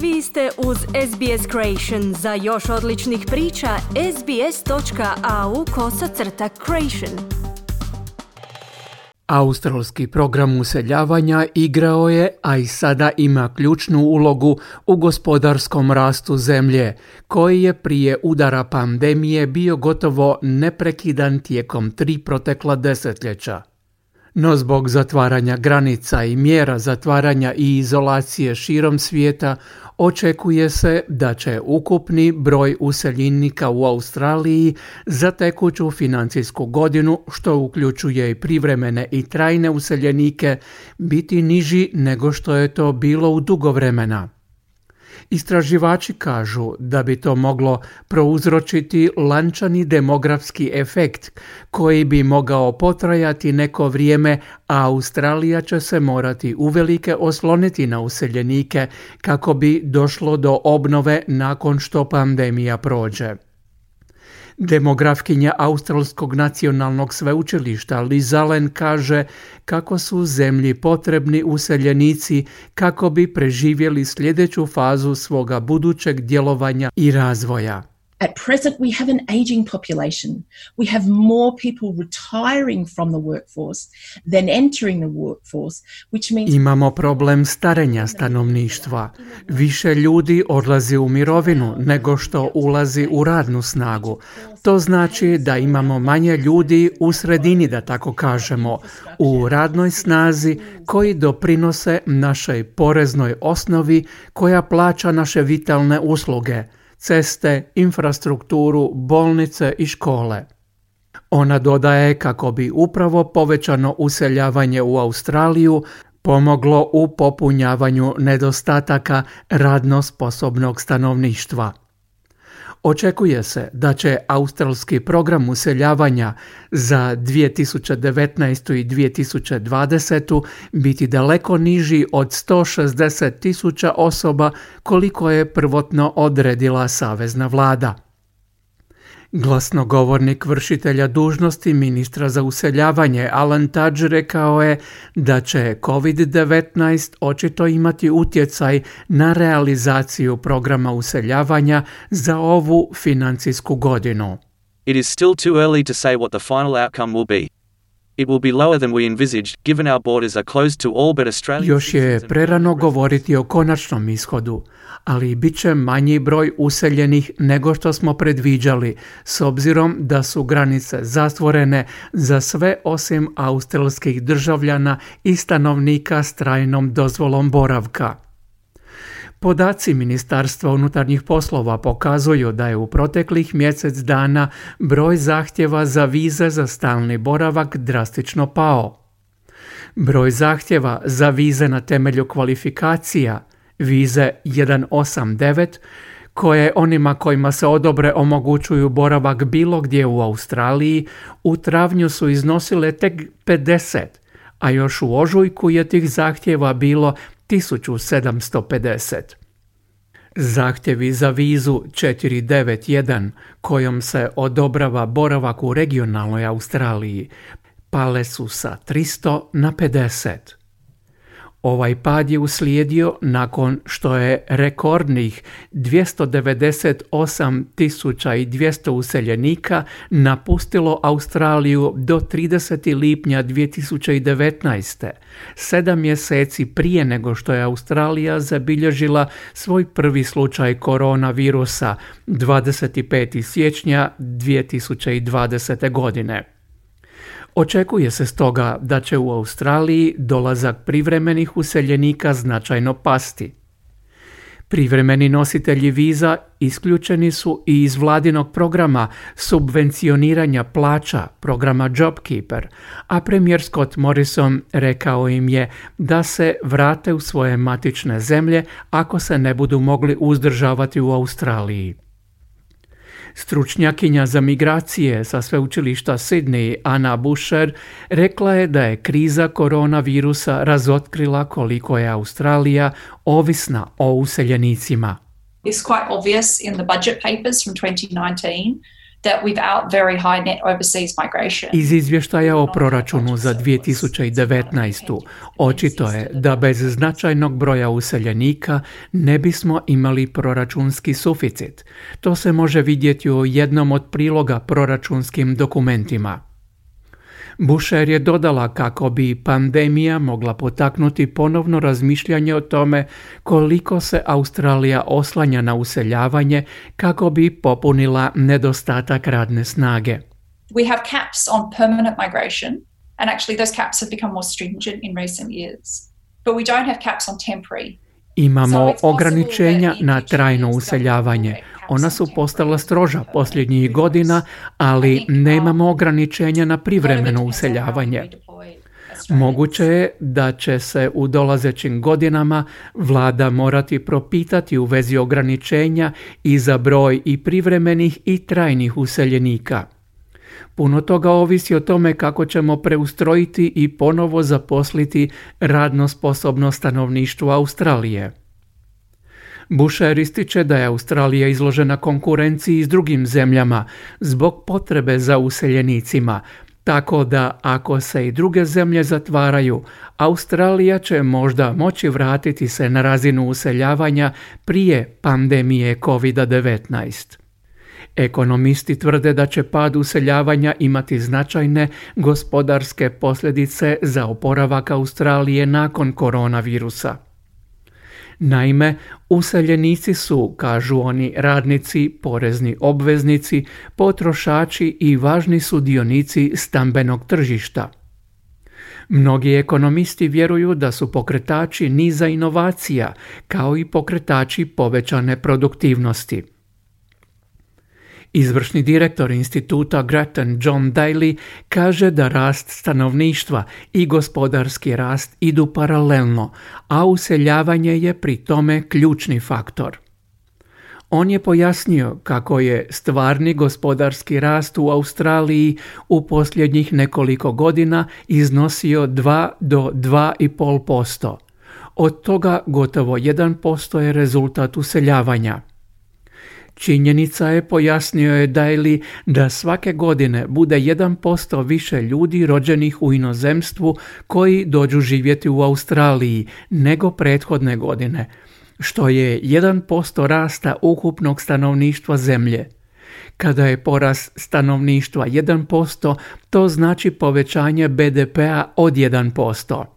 Vi ste uz SBS Creation. Za još odličnih priča, sbs.au kosacrta creation. Australski program useljavanja igrao je, a i sada ima ključnu ulogu u gospodarskom rastu zemlje, koji je prije udara pandemije bio gotovo neprekidan tijekom tri protekla desetljeća. No zbog zatvaranja granica i mjera zatvaranja i izolacije širom svijeta, očekuje se da će ukupni broj useljenika u Australiji za tekuću financijsku godinu, što uključuje i privremene i trajne useljenike, biti niži nego što je to bilo u dugo vremena. Istraživači kažu da bi to moglo prouzročiti lančani demografski efekt koji bi mogao potrajati neko vrijeme, a Australija će se morati uvelike osloniti na useljenike kako bi došlo do obnove nakon što pandemija prođe. Demografkinja Australskog nacionalnog sveučilišta Liz Allen kaže kako su zemlji potrebni useljenici kako bi preživjeli sljedeću fazu svoga budućeg djelovanja i razvoja. At present, we have an aging population. We have more people retiring from the workforce than entering the workforce, which means... Imamo problem starenja stanovništva. Više ljudi odlazi u mirovinu nego što ulazi u radnu snagu. To znači da imamo manje ljudi u sredini, da tako kažemo, u radnoj snazi koji doprinose našoj poreznoj osnovi koja plaća naše vitalne usluge – ceste, infrastrukturu, bolnice i škole. Ona dodaje kako bi upravo povećano useljavanje u Australiju pomoglo u popunjavanju nedostataka radno sposobnog stanovništva. Očekuje se da će australski program useljavanja za 2019. i 2020. biti daleko niži od 160 tisuća osoba koliko je prvotno odredila savezna vlada. Glasnogovornik vršitelja dužnosti ministra za useljavanje Alan Tudge rekao je da će COVID-19 očito imati utjecaj na realizaciju programa useljavanja za ovu financijsku godinu. It is still too early to say what the final outcome will be. It will be lower than we envisaged, given our borders are closed to all but Australian Još je prerano govoriti o konačnom ishodu, ali bit će manji broj useljenih nego što smo predviđali, s obzirom da su granice zatvorene za sve osim australskih državljana i stanovnika s trajnom dozvolom boravka. Podaci Ministarstva unutarnjih poslova pokazuju da je u proteklih mjesec dana broj zahtjeva za vize za stalni boravak drastično pao. Broj zahtjeva za vize na temelju kvalifikacija, vize 189, koje onima kojima se odobre omogućuju boravak bilo gdje u Australiji, u travnju su iznosile tek 50, a još u ožujku je tih zahtjeva bilo 1750. Zahtjevi za vizu 491 kojom se odobrava boravak u regionalnoj Australiji pale su sa 300 na 50. Ovaj pad je uslijedio nakon što je rekordnih 298.200 useljenika napustilo Australiju do 30. lipnja 2019. Sedam mjeseci prije nego što je Australija zabilježila svoj prvi slučaj koronavirusa 25. siječnja 2020. godine. Očekuje se stoga da će u Australiji dolazak privremenih useljenika značajno pasti. Privremeni nositelji viza isključeni su i iz vladinog programa subvencioniranja plaća programa JobKeeper, a premijer Scott Morrison rekao im je da se vrate u svoje matične zemlje ako se ne budu mogli uzdržavati u Australiji. Stručnjakinja za migracije sa sveučilišta Sydney, Anna Busher, rekla je da je kriza koronavirusa razotkrila koliko je Australija ovisna o useljenicima. It's quite obvious in the budget papers from 2019 that without very high net overseas migration. Iz izvještaja o proračunu za 2019. očito je da bez značajnog broja useljenika ne bismo imali proračunski suficit. To se može vidjeti u jednom od priloga proračunskim dokumentima. Busher je dodala kako bi pandemija mogla potaknuti ponovno razmišljanje o tome koliko se Australija oslanja na useljavanje kako bi popunila nedostatak radne snage. We have caps on permanent migration and actually those caps have become more stringent in recent years. But we don't have caps on temporary. Imamo ograničenja na trajno useljavanje. Ona su postala stroža posljednjih godina, ali nemamo ograničenja na privremeno useljavanje. Moguće je da će se u dolazećim godinama vlada morati propitati u vezi ograničenja i za broj i privremenih i trajnih useljenika. Puno toga ovisi o tome kako ćemo preustrojiti i ponovo zaposliti radno sposobno stanovništvo Australije. Busher ističe da je Australija izložena konkurenciji s drugim zemljama zbog potrebe za useljenicima, tako da ako se i druge zemlje zatvaraju, Australija će možda moći vratiti se na razinu useljavanja prije pandemije COVID-19. Ekonomisti tvrde da će pad useljavanja imati značajne gospodarske posljedice za oporavak Australije nakon koronavirusa. Naime, useljenici su, kažu oni, radnici, porezni obveznici, potrošači i važni sudionici stambenog tržišta. Mnogi ekonomisti vjeruju da su pokretači niza inovacija, kao i pokretači povećane produktivnosti. Izvršni direktor instituta Grattan John Daly kaže da rast stanovništva i gospodarski rast idu paralelno, a useljavanje je pri tome ključni faktor. On je pojasnio kako je stvarni gospodarski rast u Australiji u posljednjih nekoliko godina iznosio 2 do 2,5%. Od toga gotovo 1% je rezultat useljavanja. Činjenica je, pojasnio je Daily, da svake godine bude 1% više ljudi rođenih u inozemstvu koji dođu živjeti u Australiji nego prethodne godine, što je 1% rasta ukupnog stanovništva zemlje. Kada je porast stanovništva 1%, to znači povećanje BDP-a od 1%.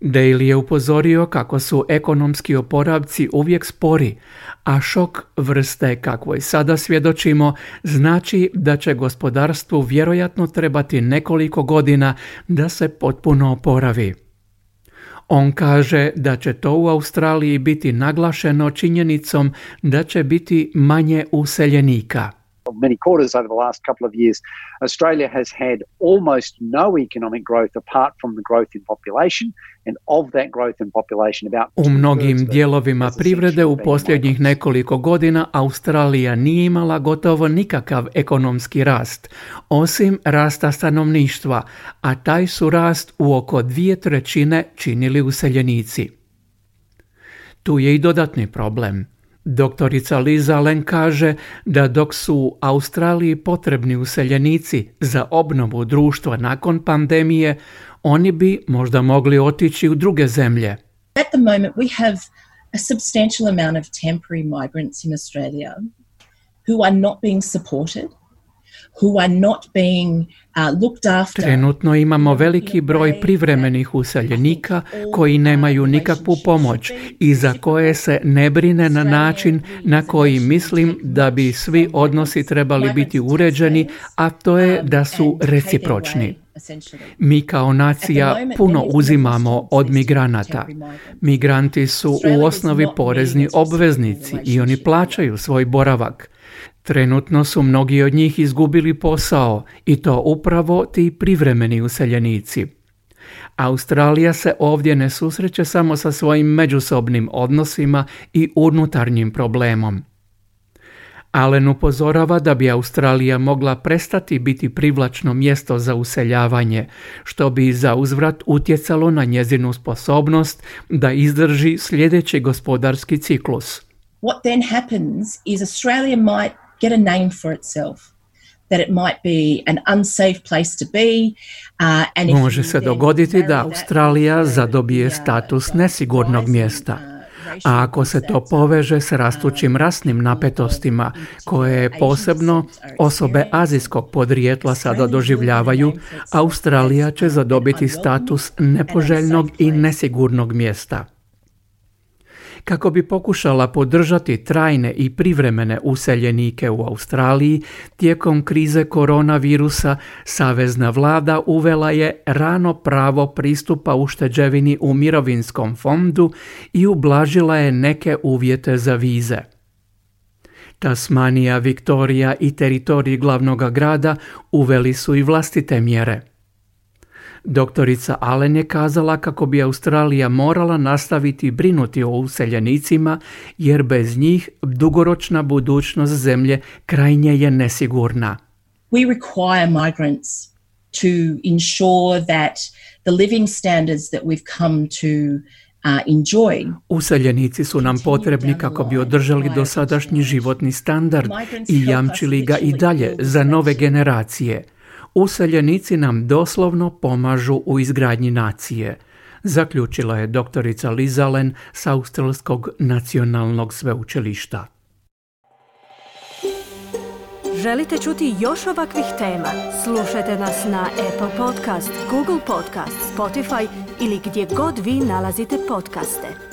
Daly je upozorio kako su ekonomski oporavci uvijek spori, a šok vrste kakvoj sada svjedočimo znači da će gospodarstvu vjerojatno trebati nekoliko godina da se potpuno oporavi. On kaže da će to u Australiji biti naglašeno činjenicom da će biti manje useljenika. Many quarters over the last couple of years, Australia has had almost no economic growth apart from the growth in population. And of that growth in population, about u mnogim dijelovima privrede u posljednjih nekoliko godina Australija nije imala gotovo nikakav ekonomski rast, osim rasta stanovništva, a taj su rast u oko dvije trećine činili useljenici. Tu je i dodatni problem – Doktorica Liza Allen kaže da dok su Australiji potrebni useljenici za obnovu društva nakon pandemije, oni bi možda mogli otići u druge zemlje. At the moment we have a substantial amount of temporary migrants in Australia who are not being supported who are not being Trenutno imamo veliki broj privremenih useljenika koji nemaju nikakvu pomoć i za koje se ne brine na način na koji mislim da bi svi odnosi trebali biti uređeni, a to je da su recipročni. Mi kao nacija puno uzimamo od migranata. Migranti su u osnovi porezni obveznici i oni plaćaju svoj boravak. Trenutno su mnogi od njih izgubili posao i to upravo ti privremeni useljenici. Australija se ovdje ne susreće samo sa svojim međusobnim odnosima i unutarnjim problemom. Allen upozorava da bi Australija mogla prestati biti privlačno mjesto za useljavanje, što bi za uzvrat utjecalo na njezinu sposobnost da izdrži sljedeći gospodarski ciklus. What then happens is Australia might get a name for itself. that it might be an unsafe place to be. Uh, and Može se dogoditi da Australija zadobije uh, status nesigurnog mjesta. uh, A ako se to poveže s rastućim rasnim napetostima, koje posebno osobe azijskog podrijetla sada doživljavaju, Australija će zadobiti status nepoželjnog i nesigurnog mjesta. Kako bi pokušala podržati trajne i privremene useljenike u Australiji, tijekom krize koronavirusa savezna vlada uvela je rano pravo pristupa ušteđevini u mirovinskom fondu i ublažila je neke uvjete za vize. Tasmanija, Viktorija i teritoriji glavnog grada uveli su i vlastite mjere. Doktorica Allen je kazala kako bi Australija morala nastaviti brinuti o useljenicima jer bez njih dugoročna budućnost zemlje krajnje je nesigurna. we require migrants to ensure that the living standards that we've come to uh, Useljenici su nam potrebni kako bi održali dosadašnji životni standard i jamčili ga i dalje za nove generacije. Useljenici nam doslovno pomažu u izgradnji nacije, zaključila je doktorica Liz Allen s Australskog nacionalnog sveučilišta. Želite čuti još ovakvih tema? Slušajte nas na Apple Podcast, Google Podcast, Spotify ili gdje god vi nalazite podcaste.